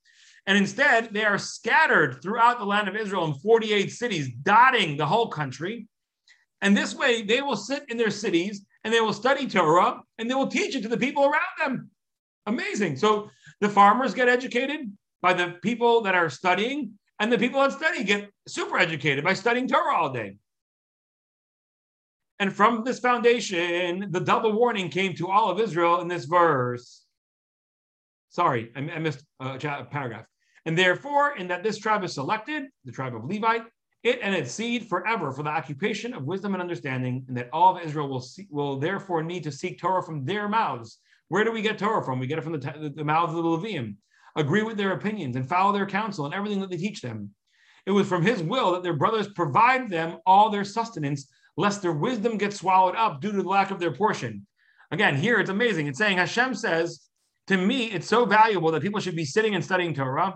And instead, they are scattered throughout the land of Israel in 48 cities, dotting the whole country. And this way, they will sit in their cities and they will study Torah and they will teach it to the people around them. Amazing. So the farmers get educated by the people that are studying, and the people that study get super educated by studying Torah all day. And from this foundation, the double warning came to all of Israel in this verse. Sorry, I, missed a paragraph. And therefore, in that this tribe is selected, the tribe of Levite, it and its seed forever for the occupation of wisdom and understanding, and that all of Israel will see, will therefore need to seek Torah from their mouths. Where do we get Torah from? We get it from the, the, the mouths of the Levium. Agree with their opinions and follow their counsel and everything that they teach them. It was from his will that their brothers provide them all their sustenance lest their wisdom get swallowed up due to the lack of their portion. Again, here it's amazing. It's saying Hashem says, to me, it's so valuable that people should be sitting and studying Torah.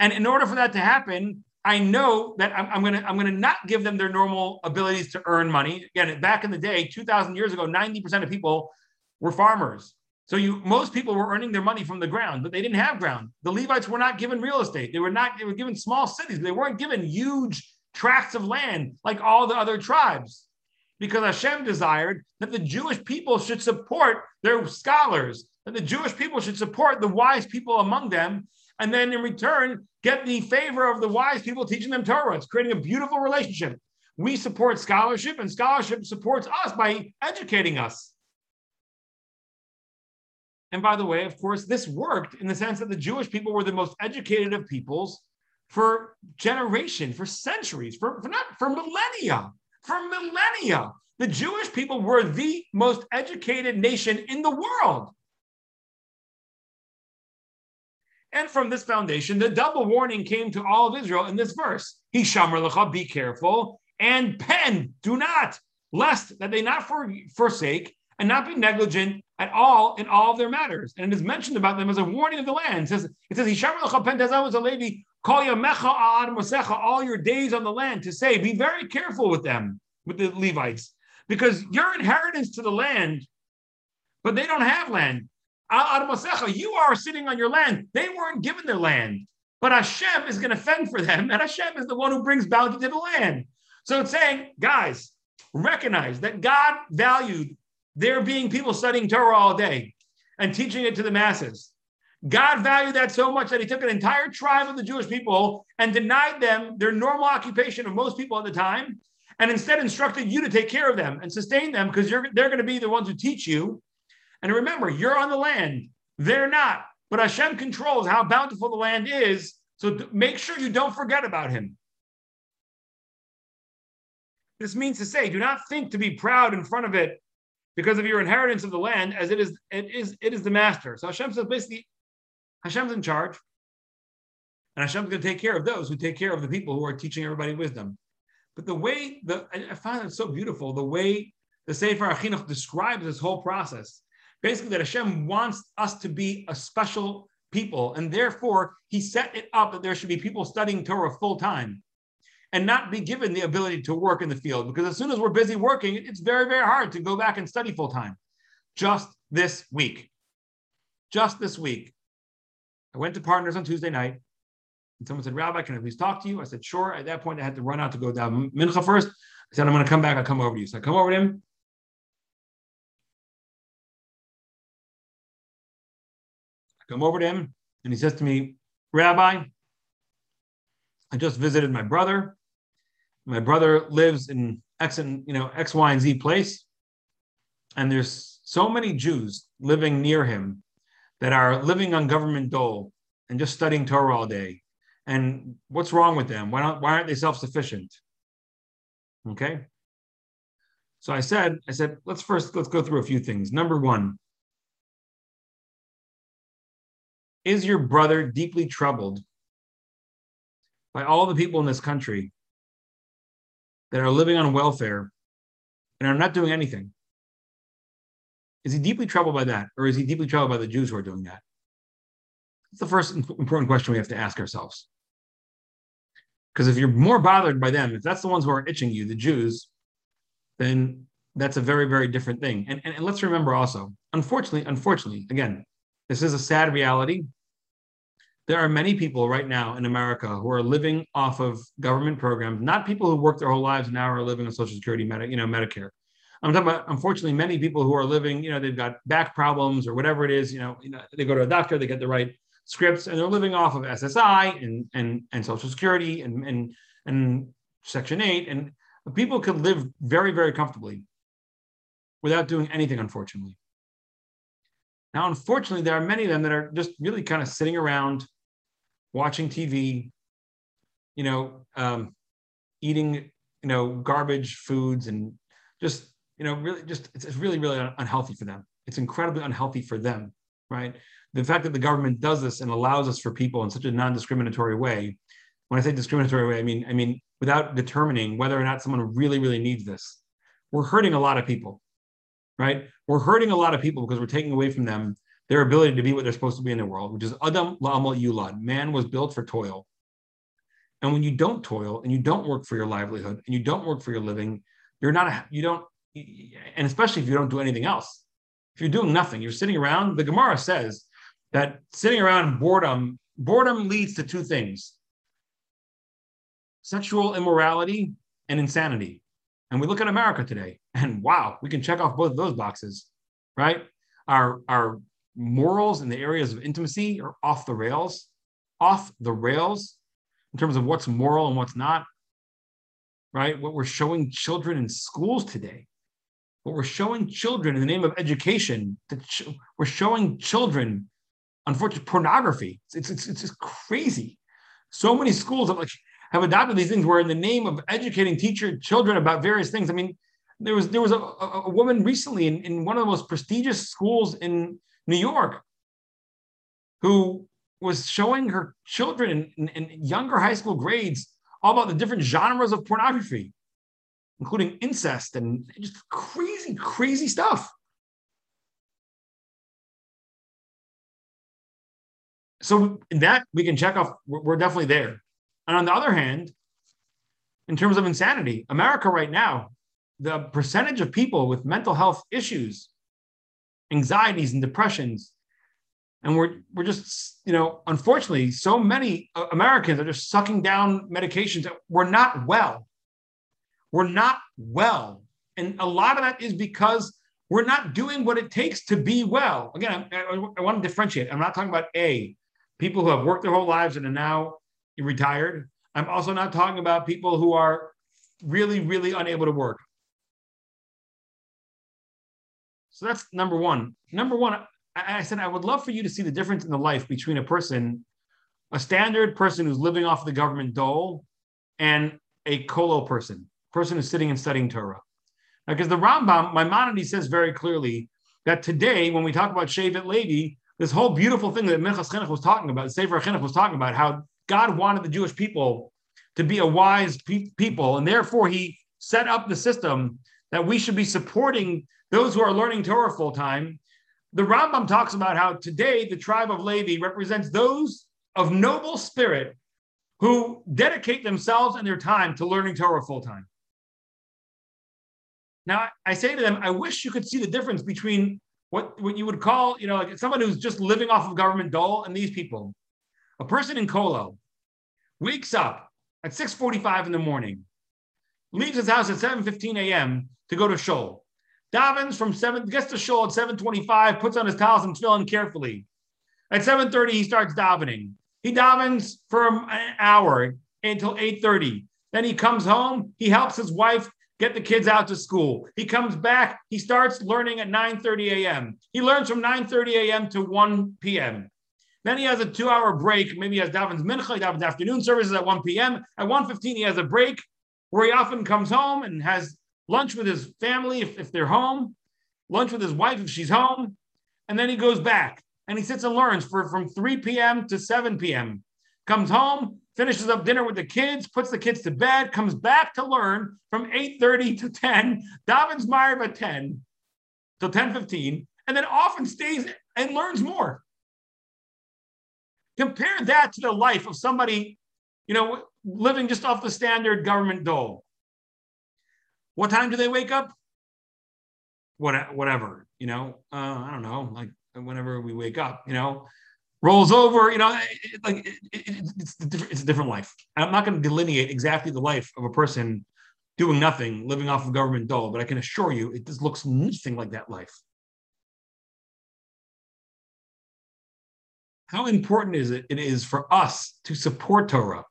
And in order for that to happen, I know that I'm, I'm, gonna I'm gonna not give them their normal abilities to earn money. Again, back in the day, 2,000 years ago, 90% of people were farmers. So you most people were earning their money from the ground, but they didn't have ground. The Levites were not given real estate. They were not they were given small cities. They weren't given huge tracts of land like all the other tribes. Because Hashem desired that the Jewish people should support their scholars, that the Jewish people should support the wise people among them, and then in return get the favor of the wise people teaching them Torah. It's creating a beautiful relationship. We support scholarship, and scholarship supports us by educating us. And by the way, of course, this worked in the sense that the Jewish people were the most educated of peoples for generations, for centuries, for, for not for millennia, for millennia. The Jewish people were the most educated nation in the world. And from this foundation, the double warning came to all of Israel in this verse. He lecha, be careful, and pen, do not, lest that they not for, forsake and not be negligent at all in all of their matters. And it is mentioned about them as a warning of the land. It says, it says, was a lady, call Mosecha all your days on the land to say, be very careful with them, with the Levites, because your inheritance to the land, but they don't have land. You are sitting on your land. They weren't given their land. But Hashem is going to fend for them, and Hashem is the one who brings bounty to the land. So it's saying, guys, recognize that God valued there being people studying Torah all day and teaching it to the masses. God valued that so much that he took an entire tribe of the Jewish people and denied them their normal occupation of most people at the time, and instead instructed you to take care of them and sustain them because they're going to be the ones who teach you. And remember, you're on the land, they're not. But Hashem controls how bountiful the land is. So make sure you don't forget about him. This means to say, do not think to be proud in front of it because of your inheritance of the land, as it is, it is, it is the master. So Hashem says basically, Hashem's in charge, and Hashem's going to take care of those who take care of the people who are teaching everybody wisdom. But the way the I find it so beautiful, the way the Sefer HaChinuch describes this whole process, basically that Hashem wants us to be a special people, and therefore He set it up that there should be people studying Torah full time and not be given the ability to work in the field. Because as soon as we're busy working, it's very, very hard to go back and study full time. Just this week, just this week, I went to partners on Tuesday night. And someone said, Rabbi, can I please talk to you? I said, sure. At that point, I had to run out to go down Mincha first. I said, I'm going to come back. I'll come over to you. So I come over to him. I come over to him, and he says to me, Rabbi, I just visited my brother. My brother lives in X and you know X, Y, and Z place, and there's so many Jews living near him that are living on government dole and just studying Torah all day. And what's wrong with them? Why not? Why aren't they self-sufficient? Okay. So I said, I said, let's first let's go through a few things. Number one, is your brother deeply troubled by all the people in this country that are living on welfare and are not doing anything? Is he deeply troubled by that? Or is he deeply troubled by the Jews who are doing that? That's the first important question we have to ask ourselves. Because if you're more bothered by them, if that's the ones who are itching you, the Jews, then that's a very, very different thing. And, and, and let's remember also, unfortunately, unfortunately, again, this is a sad reality. There are many people right now in America who are living off of government programs, not people who work their whole lives and now are living on Social Security, you know, Medicare. I'm talking about, unfortunately, many people who are living, you know, they've got back problems or whatever it is, you know, you know they go to a doctor, they get the right scripts, and they're living off of SSI and and and Social Security and and and Section 8. And people can live very, very comfortably without doing anything, unfortunately. Now, unfortunately, there are many of them that are just really kind of sitting around watching TV, you know, um, eating, you know, garbage foods and just, you know, really just, it's, it's really, really unhealthy for them. It's incredibly unhealthy for them, right? The fact that the government does this and allows us for people in such a non-discriminatory way. When I say discriminatory way, I mean, I mean, without determining whether or not someone really, really needs this, we're hurting a lot of people, right? We're hurting a lot of people because we're taking away from them their ability to be what they're supposed to be in the world, which is Adam La'amal Yulad. Man was built for toil. And when you don't toil and you don't work for your livelihood and you don't work for your living, you're not, a, you don't, and especially if you don't do anything else. If you're doing nothing, you're sitting around. The Gemara says that sitting around boredom, boredom leads to two things sexual immorality and insanity. And we look at America today, and wow, we can check off both of those boxes, right? Our, our morals in the areas of intimacy are off the rails, off the rails in terms of what's moral and what's not, right? What we're showing children in schools today, what we're showing children in the name of education, ch- we're showing children, unfortunately, pornography. It's, it's, it's just crazy. So many schools have like have adopted these things where in the name of educating teacher children about various things. I mean, there was there was a, a, woman recently in, in one of the most prestigious schools in New York who was showing her children in, in younger high school grades all about the different genres of pornography, including incest and just crazy, crazy stuff. So in that we can check off, we're, definitely there. And on the other hand, in terms of insanity, America right now, the percentage of people with mental health issues, anxieties and depressions, and we're we're just you know unfortunately so many uh, Americans are just sucking down medications that we're not well. We're not well, and a lot of that is because we're not doing what it takes to be well. Again, I, I, I want to differentiate. I'm not talking about a people who have worked their whole lives and are now retired. I'm also not talking about people who are really, really unable to work. So that's number one. Number one, I said I would love for you to see the difference in the life between a person, a standard person who's living off the government dole, and a kollel person, person who's sitting and studying Torah. Because the Rambam, Maimonides says very clearly that today, when we talk about Shevet Levi, this whole beautiful thing that Minchas Chinuch was talking about, Sefer Chinuch was talking about, how God wanted the Jewish people to be a wise pe- people, and therefore He set up the system that we should be supporting those who are learning Torah full time. The Rambam talks about how today the tribe of Levi represents those of noble spirit who dedicate themselves and their time to learning Torah full time. Now, I say to them, I wish you could see the difference between what, what you would call, you know, like someone who's just living off of government dole and these people. A person in Kollel wakes up at 6.45 in the morning, leaves his house at 7.15 a.m. to go to shul. Davens from 7, gets to shul at 7.25, puts on his tallis and tefillin carefully. At 7.30, he starts davening. He davens for an hour until 8.30. Then he comes home. He helps his wife get the kids out to school. He comes back. He starts learning at 9.30 a.m. He learns from 9.30 a.m. to 1 p.m. Then he has a two-hour break. Maybe he has davens mincha, davens afternoon services at 1 p.m. At 1.15, he has a break where he often comes home and has lunch with his family if, if they're home, lunch with his wife if she's home, and then he goes back and he sits and learns for from 3 p.m. to 7 p.m. Comes home, finishes up dinner with the kids, puts the kids to bed, comes back to learn from 8.30 to 10, davens Maariv at 10 till 10.15, and then often stays and learns more. Compare that to the life of somebody, you know, living just off the standard government dole. What time do they wake up? What, whatever, you know, uh, I don't know, like whenever we wake up, you know, rolls over, you know, it, like it, it, it's, it's a different life. I'm not going to delineate exactly the life of a person doing nothing, living off of government dole, but I can assure you it just looks nothing like that life. how important is it, it is for us to support Torah?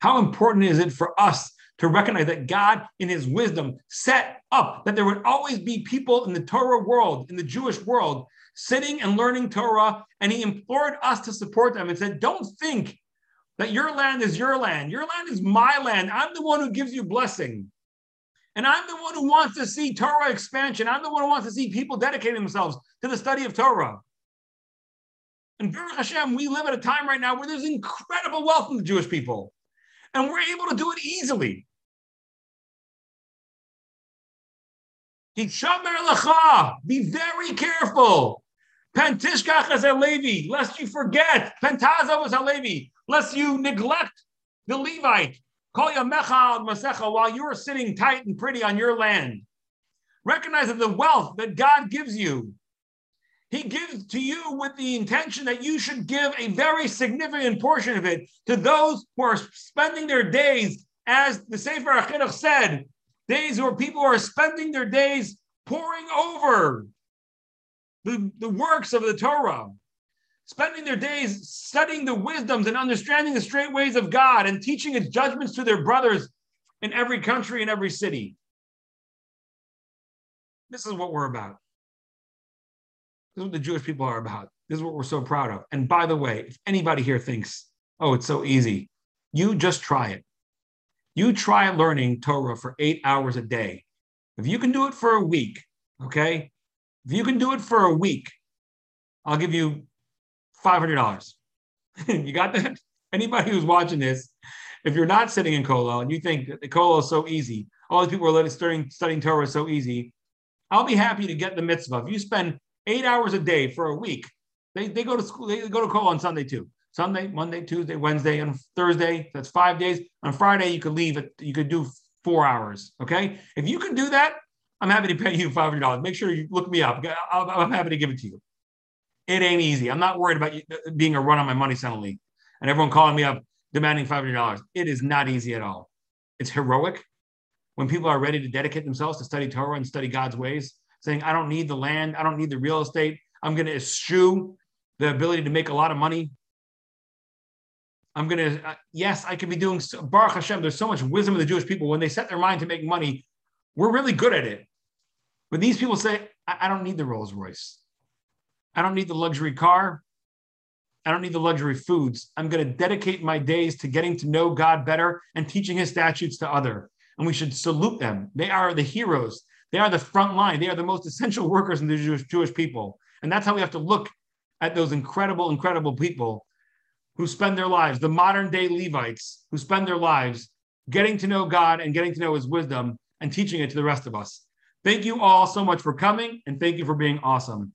How important is it for us to recognize that God, in his wisdom, set up that there would always be people in the Torah world, in the Jewish world, sitting and learning Torah, and he implored us to support them and said, Don't think that your land is your land. Your land is my land. I'm the one who gives you blessing. And I'm the one who wants to see Torah expansion. I'm the one who wants to see people dedicating themselves to the study of Torah. And Baruch Hashem, we live at a time right now where there's incredible wealth in the Jewish people. And we're able to do it easily. Be very careful. Pentishkach as a Levi, lest you forget. Pentazov as a Levi, lest you neglect the Levite, call you Mechal Masecha while you are sitting tight and pretty on your land. Recognize that the wealth that God gives you, He gives to you with the intention that you should give a very significant portion of it to those who are spending their days, as the Sefer HaChinuch said, days where people are spending their days poring over the, the works of the Torah, spending their days studying the wisdoms and understanding the straight ways of God and teaching its judgments to their brothers in every country and every city. This is what we're about. This is what the Jewish people are about. This is what we're so proud of. And by the way, if anybody here thinks, oh, it's so easy, you just try it. You try learning Torah for eight hours a day. If you can do it for a week, okay? If you can do it for a week, I'll give you $500. you got that? Anybody who's watching this, if you're not sitting in Kollel and you think that the Kollel is so easy, all these people are studying, studying Torah is so easy, I'll be happy to get the mitzvah. If you spend eight hours a day for a week, they, they go to school, they go to Kollel on Sunday too. Sunday, Monday, Tuesday, Wednesday, and Thursday. That's five days. On Friday, you could leave it. You could do four hours. Okay. If you can do that, I'm happy to pay you $500. Make sure you look me up. I'm happy to give it to you. It ain't easy. I'm not worried about being a run on my money suddenly and everyone calling me up demanding $500. It is not easy at all. It's heroic when people are ready to dedicate themselves to study Torah and study God's ways, saying, I don't need the land, I don't need the real estate. I'm going to eschew the ability to make a lot of money. I'm going to, uh, yes, I could be doing, Baruch Hashem, there's so much wisdom in the Jewish people. When they set their mind to make money, we're really good at it. But these people say, I, I don't need the Rolls Royce. I don't need the luxury car. I don't need the luxury foods. I'm going to dedicate my days to getting to know God better and teaching his statutes to other. And we should salute them. They are the heroes. They are the front line. They are the most essential workers in the Jewish, Jewish people. And that's how we have to look at those incredible, incredible people who spend their lives, the modern day Levites who spend their lives getting to know God and getting to know his wisdom and teaching it to the rest of us. Thank you all so much for coming and thank you for being awesome.